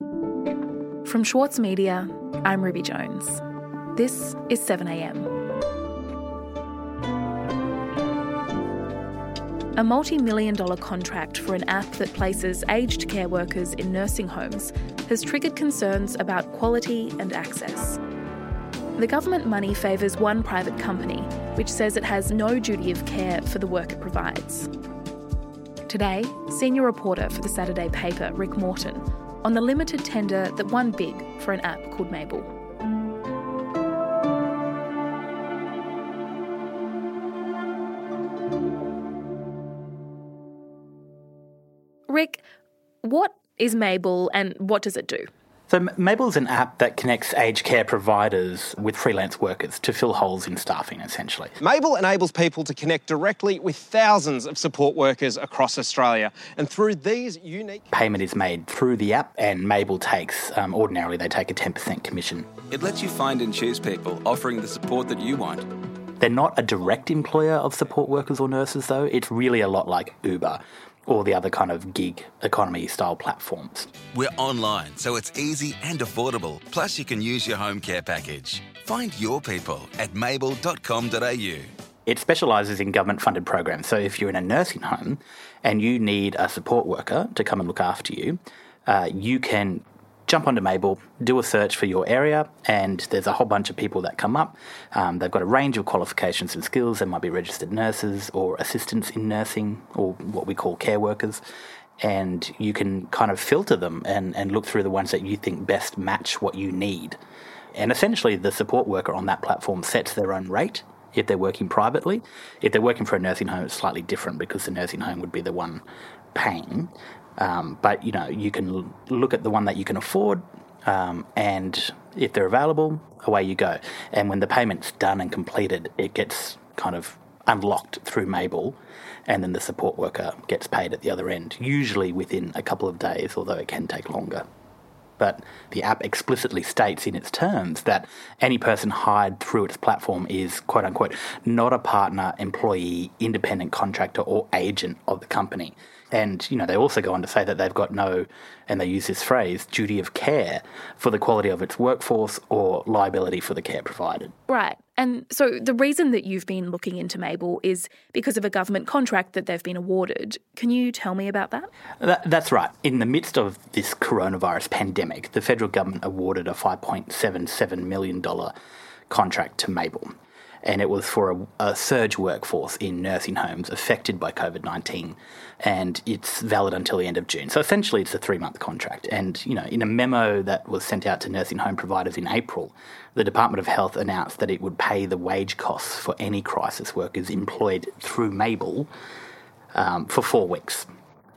From Schwartz Media, I'm Ruby Jones. This is 7am. A multi million dollar contract for an app that places aged care workers in nursing homes has triggered concerns about quality and access. The government money favours one private company, which says it has no duty of care for the work it provides. Today, senior reporter for the Saturday paper, Rick Morton, on the limited tender that won big for an app called Mable. Rick, what is Mable and what does it do? So, Mable is an app that connects aged care providers with freelance workers to fill holes in staffing, essentially. Mable enables people to connect directly with thousands of support workers across Australia. And through these unique. Payment is made through the app, and Mable takes, um, ordinarily, they take a 10% commission. It lets you find and choose people offering the support that you want. They're not a direct employer of support workers or nurses, though. It's really a lot like Uber or the other kind of gig economy style platforms. We're online, so it's easy and affordable. Plus, you can use your home care package. Find your people at mable.com.au. It specialises in government funded programs. So if you're in a nursing home and you need a support worker to come and look after you, uh, you can jump onto Mable, do a search for your area, and there's a whole bunch of people that come up. Um, they've got a range of qualifications and skills. They might be registered nurses or assistants in nursing or what we call care workers. And you can kind of filter them and, and look through the ones that you think best match what you need. And essentially, the support worker on that platform sets their own rate if they're working privately. If they're working for a nursing home, it's slightly different because the nursing home would be the one paying. Um, but you know, you can look at the one that you can afford, um, and if they're available, away you go. And when the payment's done and completed, it gets kind of unlocked through Mable, and then the support worker gets paid at the other end, usually within a couple of days, although it can take longer. But the app explicitly states in its terms that any person hired through its platform is, quote unquote, not a partner, employee, independent contractor, or agent of the company. And, you know, they also go on to say that they've got no, and they use this phrase, duty of care for the quality of its workforce or liability for the care provided. Right. And so the reason that you've been looking into Mable is because of a government contract that they've been awarded. Can you tell me about that? that that's right. In the midst of this coronavirus pandemic, the federal government awarded a $5.77 million contract to Mable and it was for a, a, surge workforce in nursing homes affected by COVID 19. And it's valid until the end of June. So essentially, it's a three month contract. And, you know, in a memo that was sent out to nursing home providers in April, the Department of Health announced that it would pay the wage costs for any crisis workers employed through Mable um, for four weeks.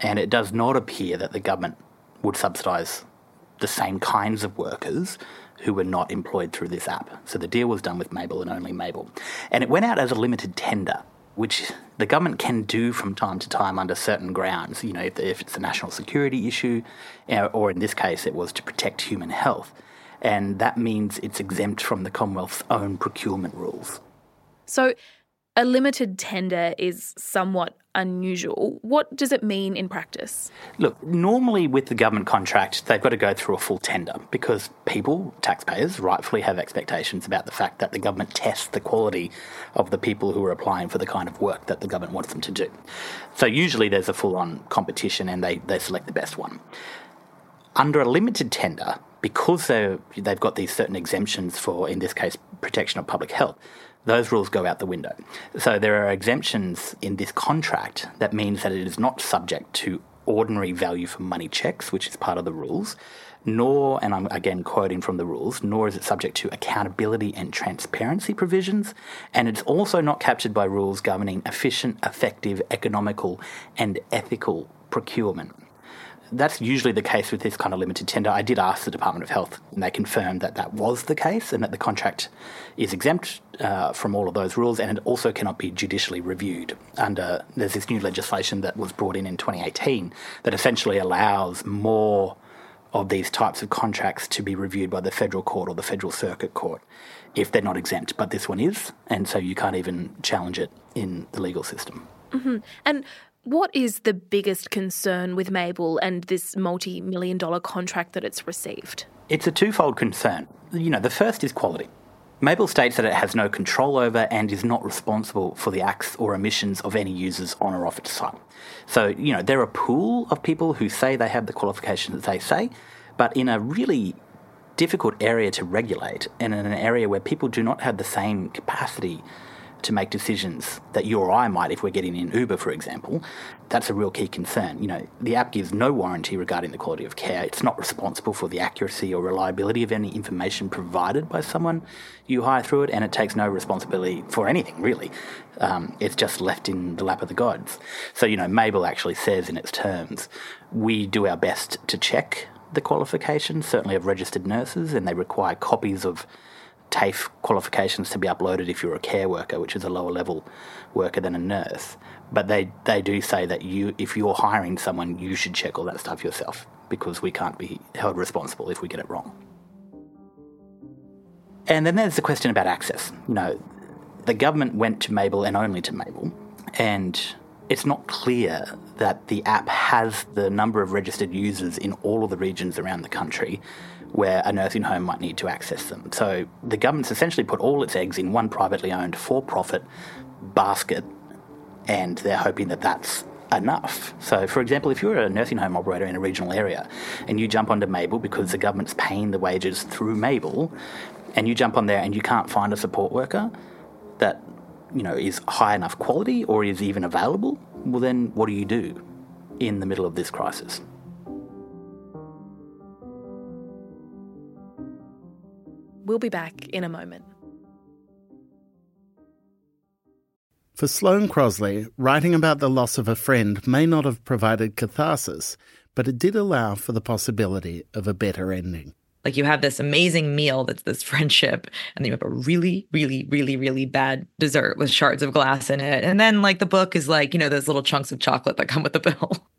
And it does not appear that the government would subsidise the same kinds of workers who were not employed through this app. So the deal was done with Mable and only Mable. And it went out as a limited tender, which the government can do from time to time under certain grounds. You know, if, if it's a national security issue, or in this case, it was to protect human health. And that means it's exempt from the Commonwealth's own procurement rules. So a limited tender is somewhat unusual. What does it mean in practice? Look, normally with the government contract, they've got to go through a full tender because people, taxpayers, rightfully have expectations about the fact that the government tests the quality of the people who are applying for the kind of work that the government wants them to do. So usually there's a full on competition and they, they select the best one. Under a limited tender, because they've got these certain exemptions for, in this case, protection of public health, those rules go out the window. So there are exemptions in this contract that means that it is not subject to ordinary value for money checks, which is part of the rules, nor, and I'm again quoting from the rules, nor is it subject to accountability and transparency provisions, and it's also not captured by rules governing efficient, effective, economical, and ethical procurement that's usually the case with this kind of limited tender. I did ask the Department of Health, and they confirmed that that was the case and that the contract is exempt uh, from all of those rules and it also cannot be judicially reviewed. Under there's this new legislation that was brought in in 2018 that essentially allows more of these types of contracts to be reviewed by the federal court or the federal circuit court if they're not exempt. But this one is, and so you can't even challenge it in the legal system. Mm-hmm. And What is the biggest concern with Mable and this multi million dollar contract that it's received? It's a twofold concern. You know, the first is quality. Mable states that it has no control over and is not responsible for the acts or omissions of any users on or off its site. So, you know, they're a pool of people who say they have the qualifications that they say, but in a really difficult area to regulate and in an area where people do not have the same capacity to make decisions that you or I might if we're getting in Uber, for example, that's a real key concern. You know, the app gives no warranty regarding the quality of care. It's not responsible for the accuracy or reliability of any information provided by someone you hire through it, and it takes no responsibility for anything, really. Um, it's just left in the lap of the gods. So, you know, Mable actually says in its terms, we do our best to check the qualifications, certainly of registered nurses, and they require copies of TAFE qualifications to be uploaded if you're a care worker, which is a lower level worker than a nurse. But they, they do say that you, if you're hiring someone, you should check all that stuff yourself because we can't be held responsible if we get it wrong. And then there's the question about access. You know, the government went to Mable and only to Mable, and it's not clear that the app has the number of registered users in all of the regions around the country where a nursing home might need to access them. So the government's essentially put all its eggs in one privately owned for profit basket, and they're hoping that that's enough. So, for example, if you're a nursing home operator in a regional area and you jump onto Mable because the government's paying the wages through Mable, and you jump on there and you can't find a support worker that you know is high enough quality or is even available, well, then what do you do in the middle of this crisis? We'll be back in a moment. For Sloane Crosley, writing about the loss of a friend may not have provided catharsis, but it did allow for the possibility of a better ending. Like you have this amazing meal that's this friendship, and then you have a really, really, really, really bad dessert with shards of glass in it. And then, like, the book is like, you know, those little chunks of chocolate that come with the bill.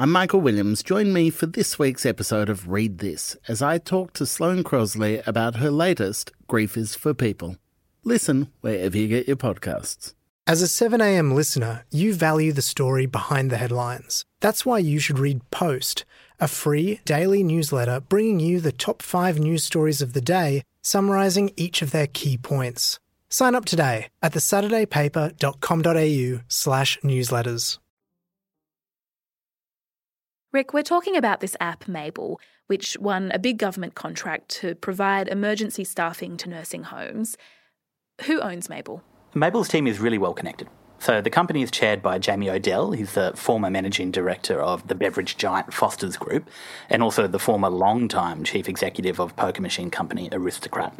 I'm Michael Williams. Join me for this week's episode of Read This as I talk to Sloane Crosley about her latest, Grief is for People. Listen wherever you get your podcasts. As a 7am listener, you value the story behind the headlines. That's why you should read Post, a free daily newsletter bringing you the top five news stories of the day, summarising each of their key points. Sign up today at thesaturdaypaper.com.au slash newsletters. Rick, we're talking about this app, Mable, which won a big government contract to provide emergency staffing to nursing homes. Who owns Mable? Mable's team is really well connected. So the company is chaired by Jamie Odell. He's the former managing director of the beverage giant Foster's Group, and also the former long-time chief executive of poker machine company Aristocrat.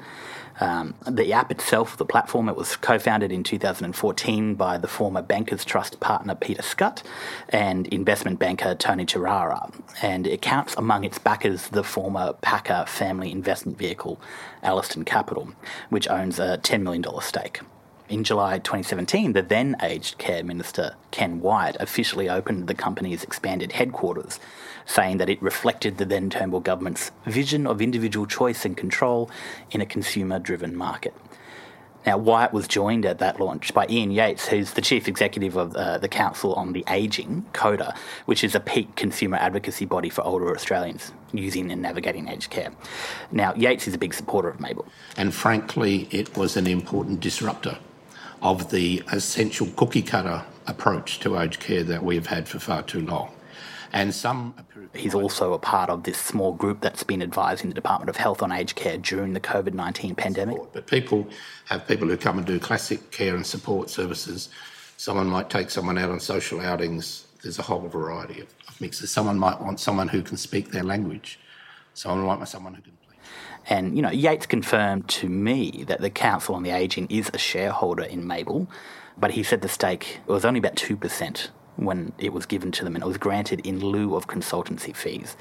Um, the app itself, the platform, it was co-founded in 2014 by the former Bankers Trust partner Peter Scott and investment banker Tony Chirara, and it counts among its backers the former Packer family investment vehicle, Ellerston Capital, which owns a $10 million stake. In July 2017, the then aged care minister, Ken Wyatt, officially opened the company's expanded headquarters, saying that it reflected the then Turnbull government's vision of individual choice and control in a consumer driven market. Now, Wyatt was joined at that launch by Ian Yates, who's the chief executive of uh, the Council on the Ageing, COTA, which is a peak consumer advocacy body for older Australians using and navigating aged care. Now, Yates is a big supporter of Mable. And frankly, it was an important disruptor of the essential cookie cutter approach to aged care that we've had for far too long. And some. He's also a part of this small group that's been advising the Department of Health on aged care during the COVID 19 pandemic. But people have people who come and do classic care and support services. Someone might take someone out on social outings. There's a whole variety of, of mixes. Someone might want someone who can speak their language. Someone might want someone who can and, you know, Yates confirmed to me that the Council on the Ageing is a shareholder in Mable, but he said the stake was only about 2% when it was given to them and it was granted in lieu of consultancy fees,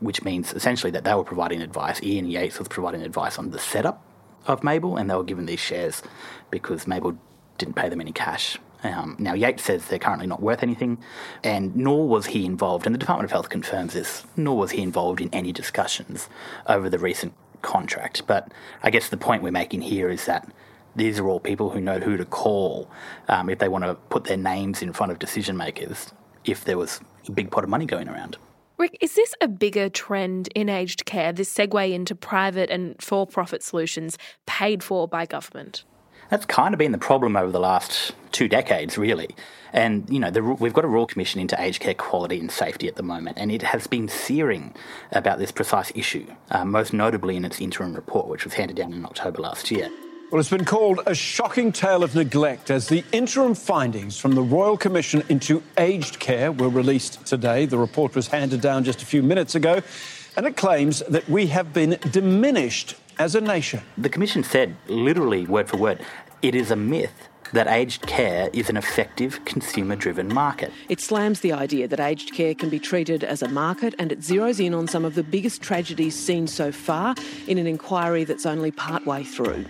which means essentially that they were providing advice. Ian Yates was providing advice on the setup of Mable and they were given these shares because Mable didn't pay them any cash. Um, now, Yates says they're currently not worth anything, and nor was he involved, and the Department of Health confirms this, nor was he involved in any discussions over the recent contract. But I guess the point we're making here is that these are all people who know who to call um, if they want to put their names in front of decision makers if there was a big pot of money going around. Rick, is this a bigger trend in aged care, this segue into private and for profit solutions paid for by government? That's kind of been the problem over the last two decades, really. And, you know, the, we've got a Royal Commission into aged care quality and safety at the moment, and it has been searing about this precise issue, uh, most notably in its interim report, which was handed down in October last year. Well, it's been called a shocking tale of neglect as the interim findings from the Royal Commission into Aged Care were released today. The report was handed down just a few minutes ago, and it claims that we have been diminished as a nation. The Commission said, literally word for word, it is a myth that aged care is an effective consumer driven market. It slams the idea that aged care can be treated as a market and it zeroes in on some of the biggest tragedies seen so far in an inquiry that's only partway through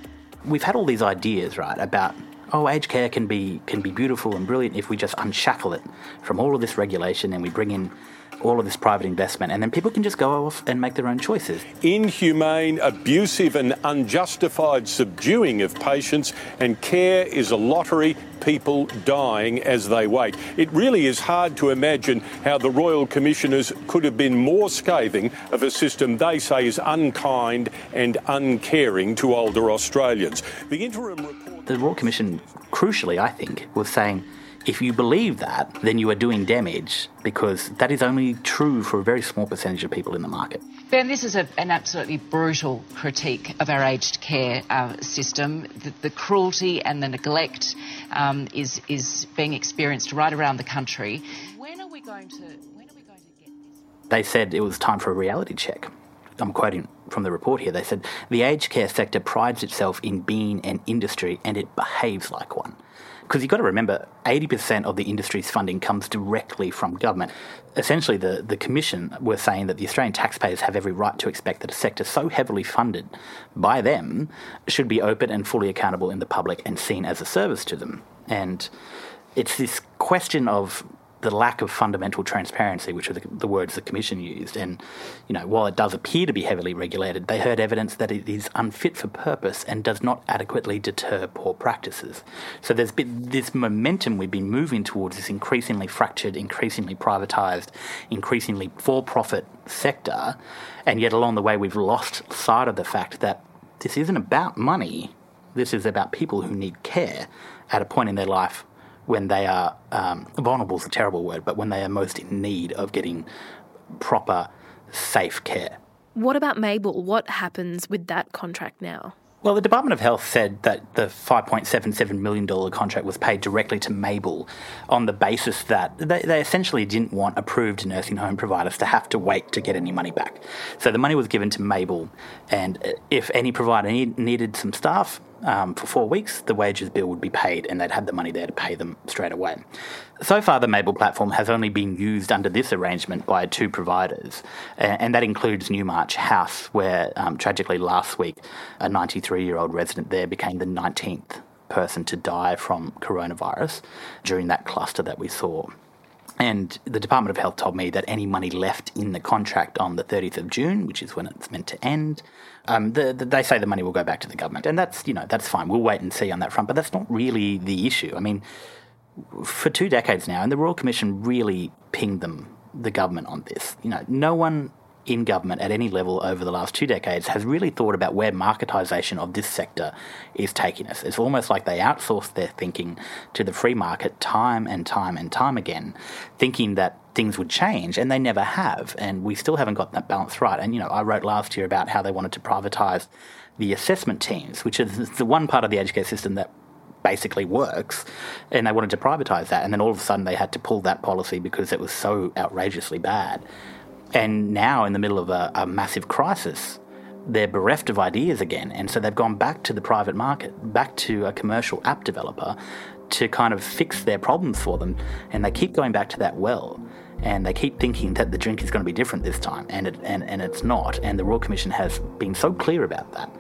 we've had all these ideas, right, about oh, aged care can be can be beautiful and brilliant if we just unshackle it from all of this regulation and we bring in all of this private investment, and then people can just go off and make their own choices. Inhumane, abusive, and unjustified subduing of patients, and care is a lottery, people dying as they wait. It really is hard to imagine how the Royal Commissioners could have been more scathing of a system they say is unkind and uncaring to older Australians. The interim report. The Royal Commission, crucially, I think, was saying if you believe that, then you are doing damage because that is only true for a very small percentage of people in the market. Ben, this is a, an absolutely brutal critique of our aged care uh, system. The, the, cruelty and the neglect um, is is being experienced right around the country. When are we going to? When are we going to get this? They said it was time for a reality check. I'm quoting from the report here. They said the aged care sector prides itself in being an industry and it behaves like one. Because you've got to remember, 80% of the industry's funding comes directly from government. Essentially, the, the Commission were saying that the Australian taxpayers have every right to expect that a sector so heavily funded by them should be open and fully accountable in the public and seen as a service to them. And it's this question of the lack of fundamental transparency, which are the, the, words the Commission used. And, you know, while it does appear to be heavily regulated, they heard evidence that it is unfit for purpose and does not adequately deter poor practices. So there's been this momentum we've been moving towards this increasingly fractured, increasingly privatised, increasingly for-profit sector, and yet along the way we've lost sight of the fact that this isn't about money. This is about people who need care at a point in their life when they are um, vulnerable is a terrible word, but when they are most in need of getting proper, safe care. What about Mable? What happens with that contract now? Well, the Department of Health said that the $5.77 million contract was paid directly to Mable on the basis that they, they, essentially didn't want approved nursing home providers to have to wait to get any money back. So the money was given to Mable, and if any provider need, needed some staff, um, for four weeks, the wages bill would be paid and they'd have the money there to pay them straight away. So far, the Mable platform has only been used under this arrangement by two providers, and that includes Newmarch House, where um, tragically last week a 93 year old resident there became the 19th person to die from coronavirus during that cluster that we saw. And the Department of Health told me that any money left in the contract on the 30th of June, which is when it's meant to end, um, the, the, they say the money will go back to the government, and that's you know that's fine. We'll wait and see on that front, but that's not really the issue. I mean, for two decades now, and the Royal Commission really pinged them, the government, on this. You know, no one in government at any level over the last two decades has really thought about where marketisation of this sector is taking us. It's almost like they outsource their thinking to the free market time and time and time again, thinking that things would change, and they never have. And we still haven't got that balance right. And, you know, I wrote last year about how they wanted to privatise the assessment teams, which is the one part of the education system that basically works, and they wanted to privatise that. And then all of a sudden they had to pull that policy because it was so outrageously bad. And now, in the middle of a, a massive crisis, they're bereft of ideas again. And so they've gone back to the private market, back to a commercial app developer to kind of fix their problems for them. And they keep going back to that well. And they keep thinking that the drink is going to be different this time, and, it, and, and it's not. And the Royal Commission has been so clear about that.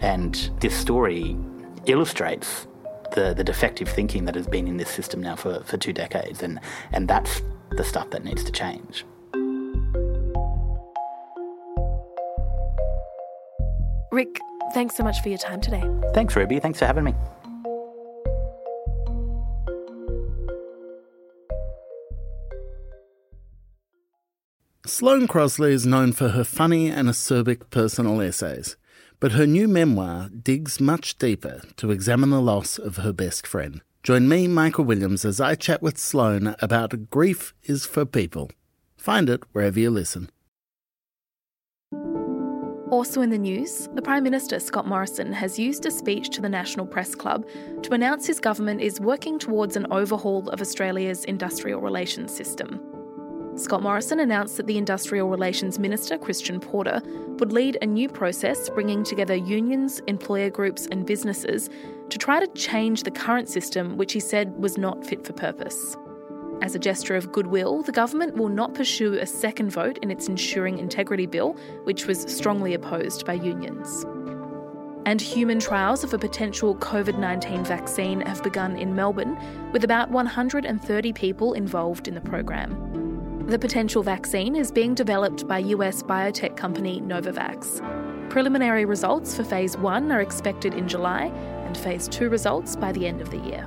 And this story illustrates the, the defective thinking that has been in this system now for, for two decades. And, and that's the stuff that needs to change. Rick, thanks so much for your time today. Thanks, Ruby. Thanks for having me. Sloane Crosley is known for her funny and acerbic personal essays, but her new memoir digs much deeper to examine the loss of her best friend. Join me, Michael Williams, as I chat with Sloane about Grief is for People. Find it wherever you listen. Also in the news, the Prime Minister Scott Morrison has used a speech to the National Press Club to announce his government is working towards an overhaul of Australia's industrial relations system. Scott Morrison announced that the Industrial Relations Minister, Christian Porter, would lead a new process bringing together unions, employer groups, and businesses to try to change the current system, which he said was not fit for purpose. As a gesture of goodwill, the government will not pursue a second vote in its Ensuring Integrity Bill, which was strongly opposed by unions. And human trials of a potential COVID 19 vaccine have begun in Melbourne, with about 130 people involved in the program. The potential vaccine is being developed by US biotech company Novavax. Preliminary results for Phase 1 are expected in July, and Phase 2 results by the end of the year.